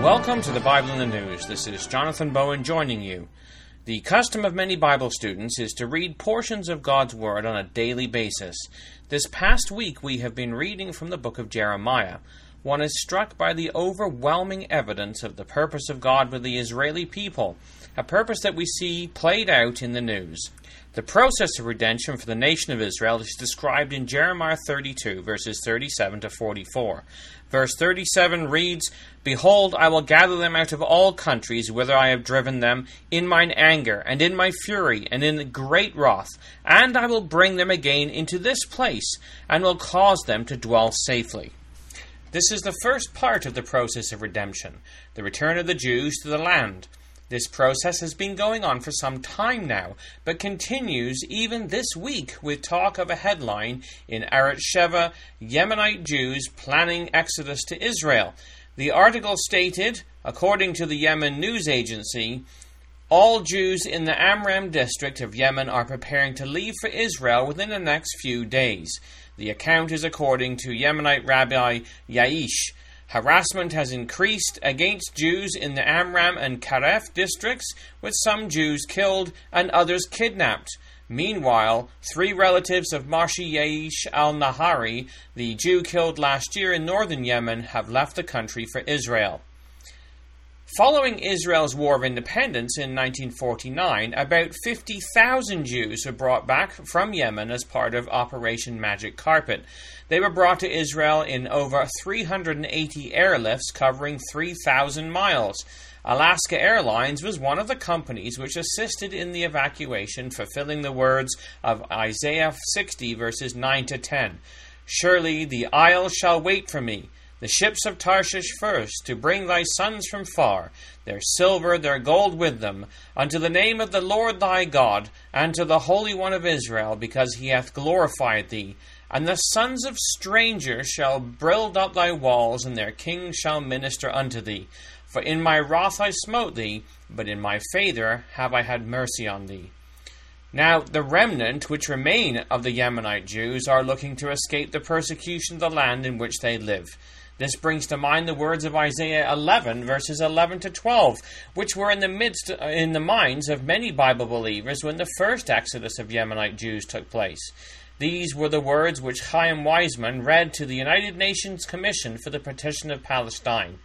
Welcome to the Bible in the News. This is Jonathan Bowen joining you. The custom of many Bible students is to read portions of God's Word on a daily basis. This past week we have been reading from the book of Jeremiah. One is struck by the overwhelming evidence of the purpose of God with the Israeli people, a purpose that we see played out in the news. The process of redemption for the nation of Israel is described in Jeremiah 32, verses 37 to 44. Verse 37 reads, Behold, I will gather them out of all countries whither I have driven them, in mine anger, and in my fury, and in great wrath, and I will bring them again into this place, and will cause them to dwell safely. This is the first part of the process of redemption, the return of the Jews to the land. This process has been going on for some time now, but continues even this week with talk of a headline in Arutz Sheva Yemenite Jews planning exodus to Israel. The article stated, according to the Yemen news agency, all Jews in the Amram district of Yemen are preparing to leave for Israel within the next few days. The account is according to Yemenite Rabbi Yaish. Harassment has increased against Jews in the Amram and Karef districts, with some Jews killed and others kidnapped. Meanwhile, three relatives of Moshe Yaish al Nahari, the Jew killed last year in northern Yemen, have left the country for Israel. Following Israel's War of Independence in 1949, about 50,000 Jews were brought back from Yemen as part of Operation Magic Carpet. They were brought to Israel in over 380 airlifts covering 3,000 miles. Alaska Airlines was one of the companies which assisted in the evacuation, fulfilling the words of Isaiah 60, verses 9 to 10. Surely the isles shall wait for me the ships of Tarshish first, to bring thy sons from far, their silver, their gold with them, unto the name of the Lord thy God, and to the Holy One of Israel, because he hath glorified thee. And the sons of strangers shall build up thy walls, and their kings shall minister unto thee. For in my wrath I smote thee, but in my favour have I had mercy on thee. Now, the remnant which remain of the Yemenite Jews are looking to escape the persecution of the land in which they live. This brings to mind the words of Isaiah 11, verses 11 to 12, which were in the midst, uh, in the minds of many Bible believers when the first exodus of Yemenite Jews took place. These were the words which Chaim Weizmann read to the United Nations Commission for the Partition of Palestine.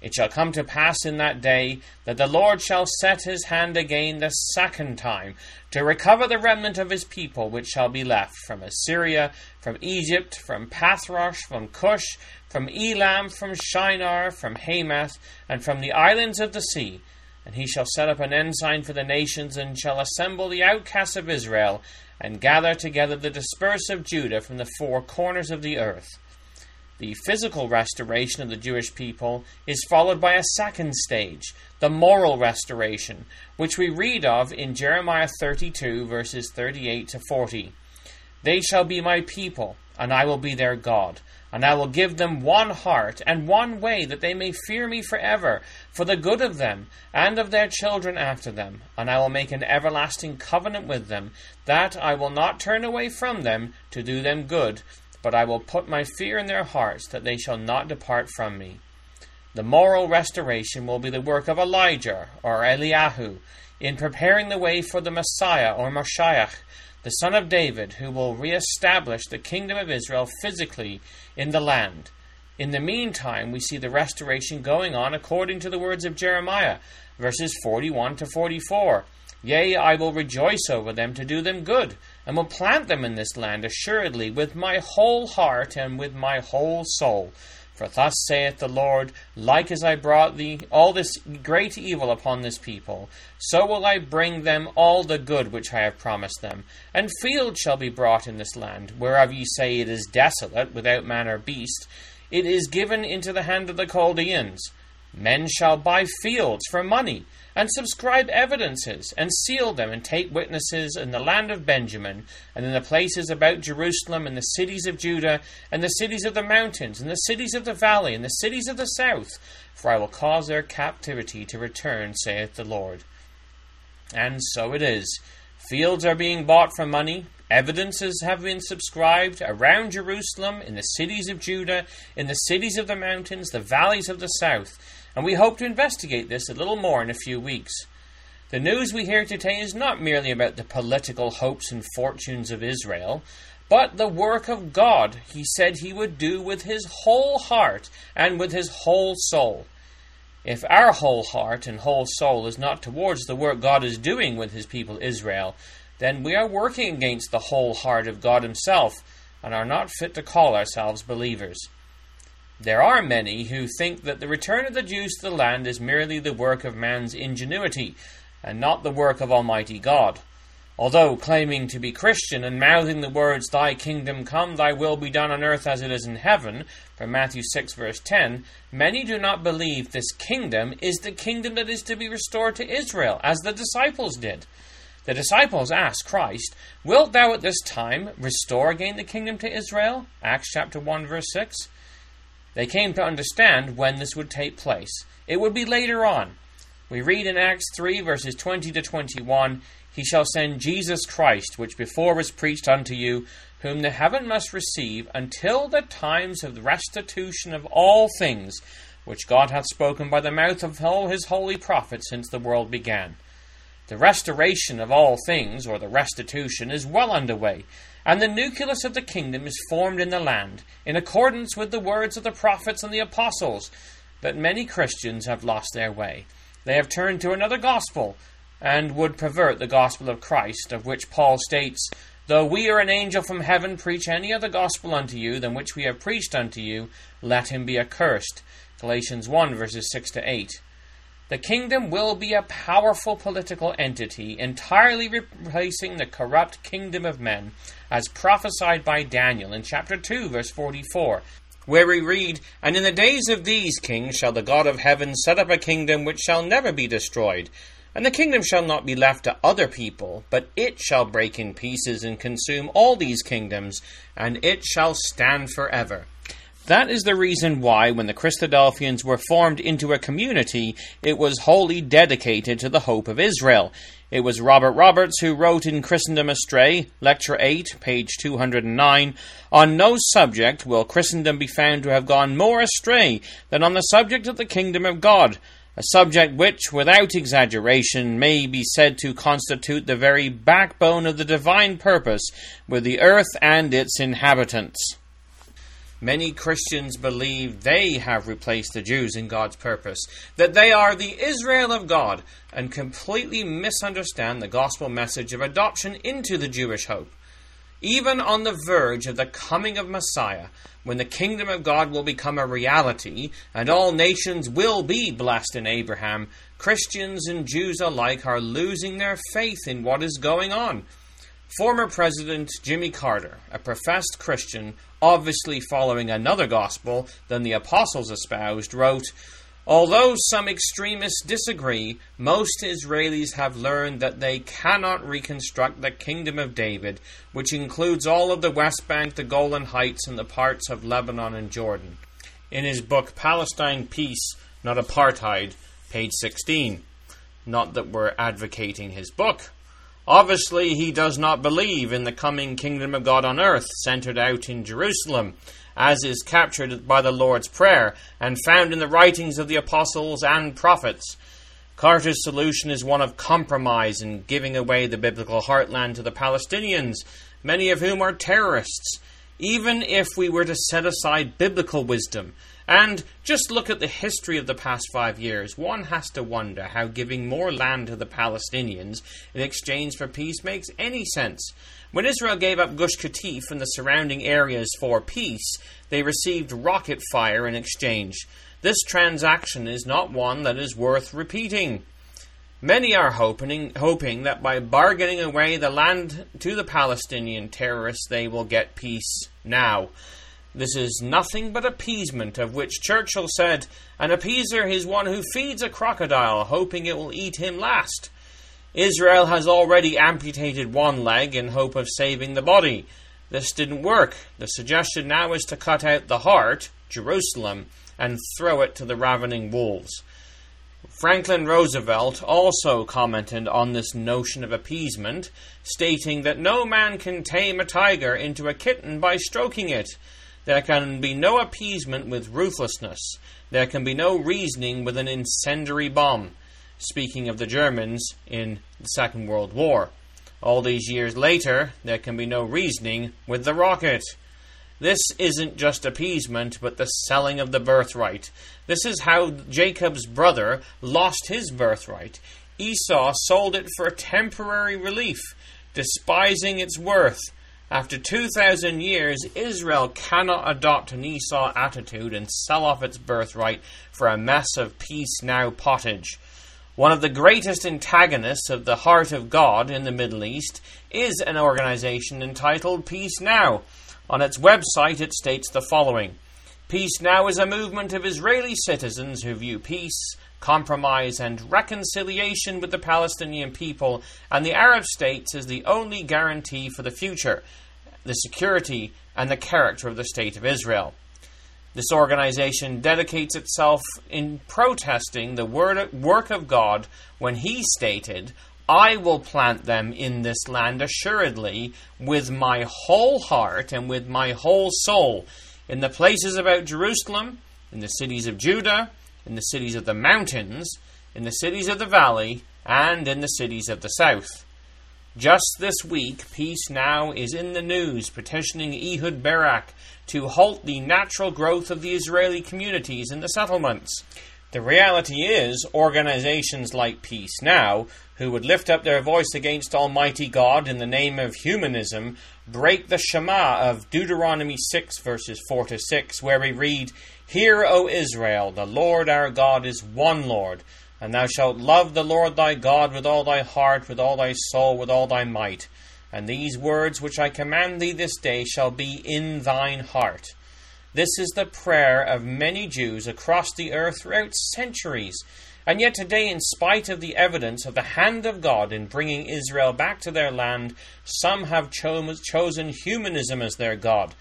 It shall come to pass in that day that the Lord shall set his hand again the second time to recover the remnant of his people which shall be left from Assyria, from Egypt, from Pathros, from Cush, from Elam, from Shinar, from Hamath, and from the islands of the sea. And he shall set up an ensign for the nations, and shall assemble the outcasts of Israel, and gather together the dispersed of Judah from the four corners of the earth. The physical restoration of the Jewish people is followed by a second stage, the moral restoration, which we read of in Jeremiah 32, verses 38 to 40. They shall be my people, and I will be their God. And I will give them one heart and one way, that they may fear me forever, for the good of them and of their children after them. And I will make an everlasting covenant with them, that I will not turn away from them to do them good, but I will put my fear in their hearts, that they shall not depart from me. The moral restoration will be the work of Elijah or Eliyahu in preparing the way for the Messiah or Mashiach, the son of David, who will re-establish the kingdom of Israel physically in the land. In the meantime, we see the restoration going on according to the words of Jeremiah, verses 41 to 44. Yea, I will rejoice over them to do them good, and will plant them in this land assuredly with my whole heart and with my whole soul. For thus saith the Lord, like as I brought thee all this great evil upon this people, so will I bring them all the good which I have promised them. And fields shall be brought in this land, whereof ye say it is desolate, without man or beast. It is given into the hand of the Chaldeans. Men shall buy fields for money, and subscribe evidences, and seal them, and take witnesses in the land of Benjamin, and in the places about Jerusalem, and the cities of Judah, and the cities of the mountains, and the cities of the valley, and the cities of the south, for I will cause their captivity to return, saith the Lord. And so it is. Fields are being bought for money, Evidences have been subscribed around Jerusalem, in the cities of Judah, in the cities of the mountains, the valleys of the south. And we hope to investigate this a little more in a few weeks. The news we hear today is not merely about the political hopes and fortunes of Israel, but the work of God he said he would do with his whole heart and with his whole soul. If our whole heart and whole soul is not towards the work God is doing with his people Israel, then we are working against the whole heart of God himself and are not fit to call ourselves believers. There are many who think that the return of the Jews to the land is merely the work of man's ingenuity and not the work of Almighty God. Although claiming to be Christian and mouthing the words, Thy kingdom come, Thy will be done on earth as it is in heaven, from Matthew 6, verse 10, many do not believe this kingdom is the kingdom that is to be restored to Israel, as the disciples did. The disciples asked Christ, Wilt thou at this time restore again the kingdom to Israel? Acts chapter 1, verse 6. They came to understand when this would take place. It would be later on. We read in Acts 3, verses 20 to 21 He shall send Jesus Christ, which before was preached unto you, whom the heaven must receive until the times of the restitution of all things, which God hath spoken by the mouth of all his holy prophets since the world began. The restoration of all things, or the restitution, is well under way, and the nucleus of the kingdom is formed in the land, in accordance with the words of the prophets and the apostles. But many Christians have lost their way. They have turned to another gospel and would pervert the gospel of Christ, of which Paul states, Though we or an angel from heaven preach any other gospel unto you than which we have preached unto you, let him be accursed. Galatians 1 verses 6 to 8. The kingdom will be a powerful political entity, entirely replacing the corrupt kingdom of men, as prophesied by Daniel in chapter 2, verse 44, where we read, And in the days of these kings shall the God of heaven set up a kingdom which shall never be destroyed. And the kingdom shall not be left to other people, but it shall break in pieces and consume all these kingdoms, and it shall stand forever. That is the reason why, when the Christadelphians were formed into a community, it was wholly dedicated to the hope of Israel. It was Robert Roberts who wrote in Christendom Astray, Lecture 8, page 209, On no subject will Christendom be found to have gone more astray than on the subject of the kingdom of God, a subject which, without exaggeration, may be said to constitute the very backbone of the divine purpose with the earth and its inhabitants. Many Christians believe they have replaced the Jews in God's purpose, that they are the Israel of God, and completely misunderstand the gospel message of adoption into the Jewish hope. Even on the verge of the coming of Messiah, when the kingdom of God will become a reality and all nations will be blessed in Abraham, Christians and Jews alike are losing their faith in what is going on. Former President Jimmy Carter, a professed Christian, obviously following another gospel than the apostles espoused, wrote, Although some extremists disagree, most Israelis have learned that they cannot reconstruct the kingdom of David, which includes all of the West Bank, the Golan Heights, and the parts of Lebanon and Jordan. In his book Palestine Peace, Not Apartheid, page 16. Not that we're advocating his book. Obviously, he does not believe in the coming kingdom of God on earth, centered out in Jerusalem, as is captured by the Lord's Prayer and found in the writings of the apostles and prophets. Carter's solution is one of compromise in giving away the biblical heartland to the Palestinians, many of whom are terrorists. Even if we were to set aside biblical wisdom and just look at the history of the past five years. One has to wonder how giving more land to the Palestinians in exchange for peace makes any sense. When Israel gave up Gush Katif and the surrounding areas for peace, they received rocket fire in exchange. This transaction is not one that is worth repeating. Many are hoping, hoping that by bargaining away the land to the Palestinian terrorists, they will get peace now. This is nothing but appeasement, of which Churchill said, An appeaser is one who feeds a crocodile, hoping it will eat him last. Israel has already amputated one leg in hope of saving the body. This didn't work. The suggestion now is to cut out the heart, Jerusalem, and throw it to the ravening wolves. Franklin Roosevelt also commented on this notion of appeasement, stating that no man can tame a tiger into a kitten by stroking it. There can be no appeasement with ruthlessness. there can be no reasoning with an incendiary bomb. Speaking of the Germans in the Second World War. All these years later, there can be no reasoning with the rocket. This isn't just appeasement, but the selling of the birthright. This is how Jacob's brother lost his birthright. Esau sold it for temporary relief, despising its worth. After 2,000 years, Israel cannot adopt an Esau attitude and sell off its birthright for a mess of peace now pottage. One of the greatest antagonists of the heart of God in the Middle East is an organization entitled Peace Now. On its website, it states the following Peace Now is a movement of Israeli citizens who view peace, compromise, and reconciliation with the Palestinian people and the Arab states as the only guarantee for the future, the security, and the character of the State of Israel. This organization dedicates itself in protesting the word, work of God when he stated, I will plant them in this land assuredly with my whole heart and with my whole soul, in the places about Jerusalem, in the cities of Judah, in the cities of the mountains, in the cities of the valley, and in the cities of the south. Just this week, Peace Now is in the news petitioning Ehud Barak to halt the natural growth of the Israeli communities in the settlements. The reality is, organizations like Peace Now, who would lift up their voice against Almighty God in the name of humanism, break the Shema of Deuteronomy 6, verses 4 to 6, where we read, Hear, O Israel, the Lord our God is one Lord. And thou shalt love the Lord thy God with all thy heart, with all thy soul, with all thy might. And these words which I command thee this day shall be in thine heart. This is the prayer of many Jews across the earth throughout centuries. And yet today, in spite of the evidence of the hand of God in bringing Israel back to their land, some have cho- chosen humanism as their God.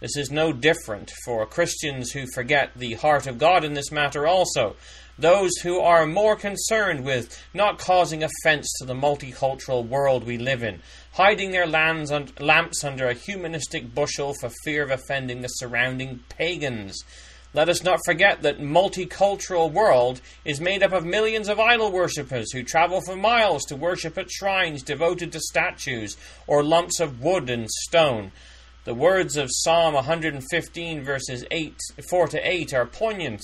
This is no different for Christians who forget the heart of God in this matter also those who are more concerned with not causing offense to the multicultural world we live in, hiding their un- lamps under a humanistic bushel for fear of offending the surrounding pagans. Let us not forget that multicultural world is made up of millions of idol worshippers who travel for miles to worship at shrines devoted to statues or lumps of wood and stone. The words of Psalm 115 verses 8 4 to 8 are poignant.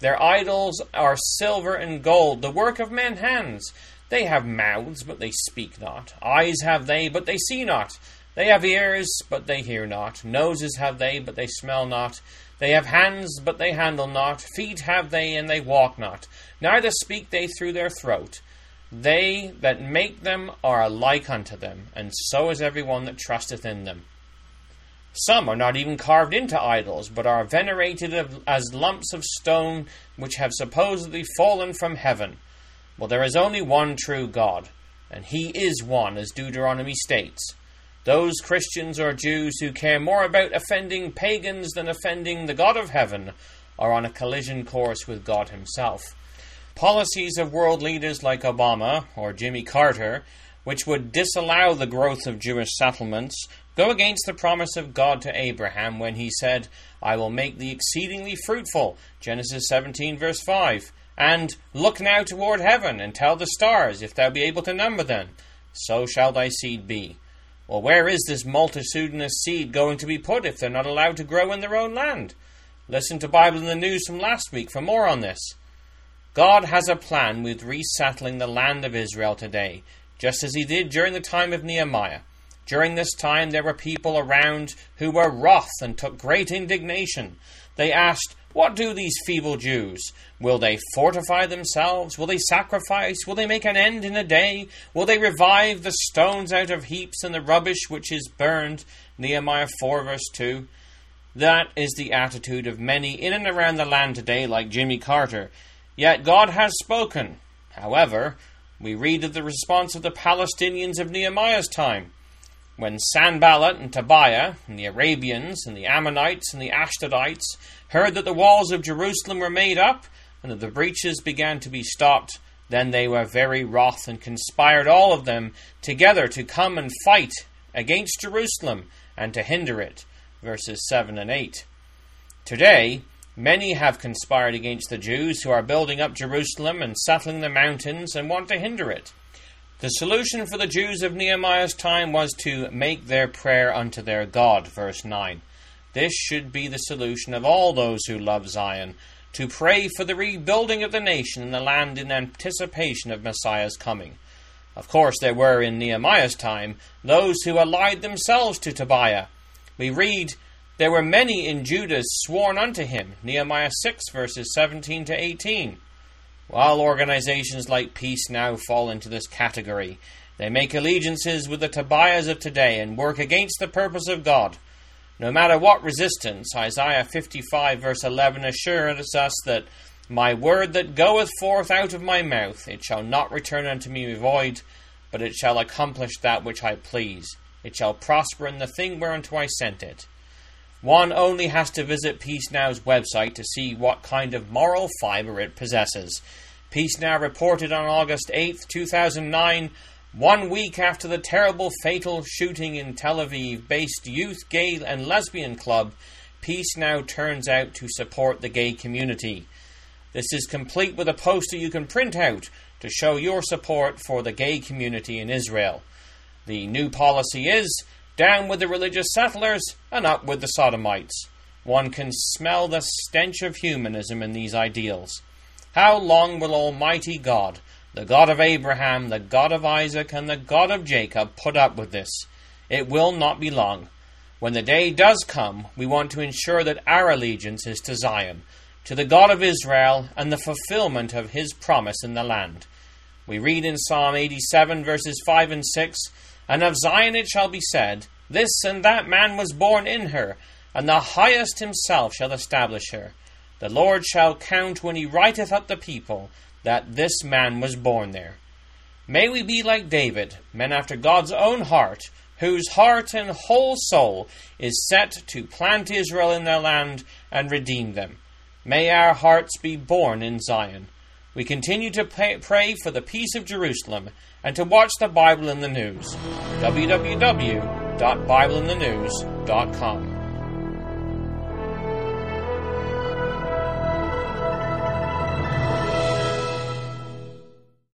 Their idols are silver and gold, the work of men's hands. They have mouths, but they speak not. Eyes have they, but they see not. They have ears, but they hear not. Noses have they, but they smell not. They have hands, but they handle not. Feet have they, and they walk not. Neither speak they through their throat. They that make them are alike unto them, and so is every one that trusteth in them. Some are not even carved into idols, but are venerated as lumps of stone which have supposedly fallen from heaven. Well, there is only one true God, and He is one, as Deuteronomy states. Those Christians or Jews who care more about offending pagans than offending the God of heaven are on a collision course with God Himself. Policies of world leaders like Obama or Jimmy Carter, which would disallow the growth of Jewish settlements, go against the promise of God to Abraham when he said, I will make thee exceedingly fruitful. Genesis 17, verse 5. And look now toward heaven, and tell the stars, if thou be able to number them. So shall thy seed be. Well, where is this multitudinous seed going to be put if they're not allowed to grow in their own land? Listen to Bible in the News from last week for more on this. God has a plan with resettling the land of Israel today, just as he did during the time of Nehemiah. During this time, there were people around who were wroth and took great indignation. They asked, What do these feeble Jews? Will they fortify themselves? Will they sacrifice? Will they make an end in a day? Will they revive the stones out of heaps and the rubbish which is burned? Nehemiah 4, verse 2. That is the attitude of many in and around the land today, like Jimmy Carter. Yet God has spoken. However, we read of the response of the Palestinians of Nehemiah's time. When Sanballat and Tobiah, and the Arabians, and the Ammonites, and the Ashdodites heard that the walls of Jerusalem were made up, and that the breaches began to be stopped, then they were very wroth, and conspired all of them together to come and fight against Jerusalem, and to hinder it. Verses 7 and 8. Today, Many have conspired against the Jews who are building up Jerusalem and settling the mountains and want to hinder it. The solution for the Jews of Nehemiah's time was to make their prayer unto their God, verse 9. This should be the solution of all those who love Zion, to pray for the rebuilding of the nation and the land in anticipation of Messiah's coming. Of course, there were in Nehemiah's time those who allied themselves to Tobiah. We read, There were many in Judah sworn unto him, Nehemiah 6, verses 17 to 18. While organizations like Peace Now fall into this category, they make allegiances with the Tobiahs of today and work against the purpose of God. No matter what resistance, Isaiah 55 verse 11 assures us that my word that goeth forth out of my mouth, it shall not return unto me void, but it shall accomplish that which I please. It shall prosper in the thing whereunto I sent it. One only has to visit Peace Now's website to see what kind of moral fiber it possesses. Peace Now reported on August 8, 2009, one week after the terrible fatal shooting in Tel Aviv based youth gay and lesbian club, Peace Now turns out to support the gay community. This is complete with a poster you can print out to show your support for the gay community in Israel. The new policy is down with the religious settlers and up with the sodomites. One can smell the stench of humanism in these ideals. How long will Almighty God, the God of Abraham, the God of Isaac, and the God of Jacob, put up with this? It will not be long. When the day does come, we want to ensure that our allegiance is to Zion, to the God of Israel, and the fulfillment of his promise in the land. We read in Psalm 87, verses 5 and 6 and of Zion it shall be said, This and that man was born in her, and the highest himself shall establish her. The Lord shall count when he writeth up the people, that this man was born there. May we be like David, men after God's own heart, whose heart and whole soul is set to plant Israel in their land and redeem them. May our hearts be born in Zion. We continue to pray for the peace of Jerusalem and to watch the Bible in the News. www.bibleinthenews.com.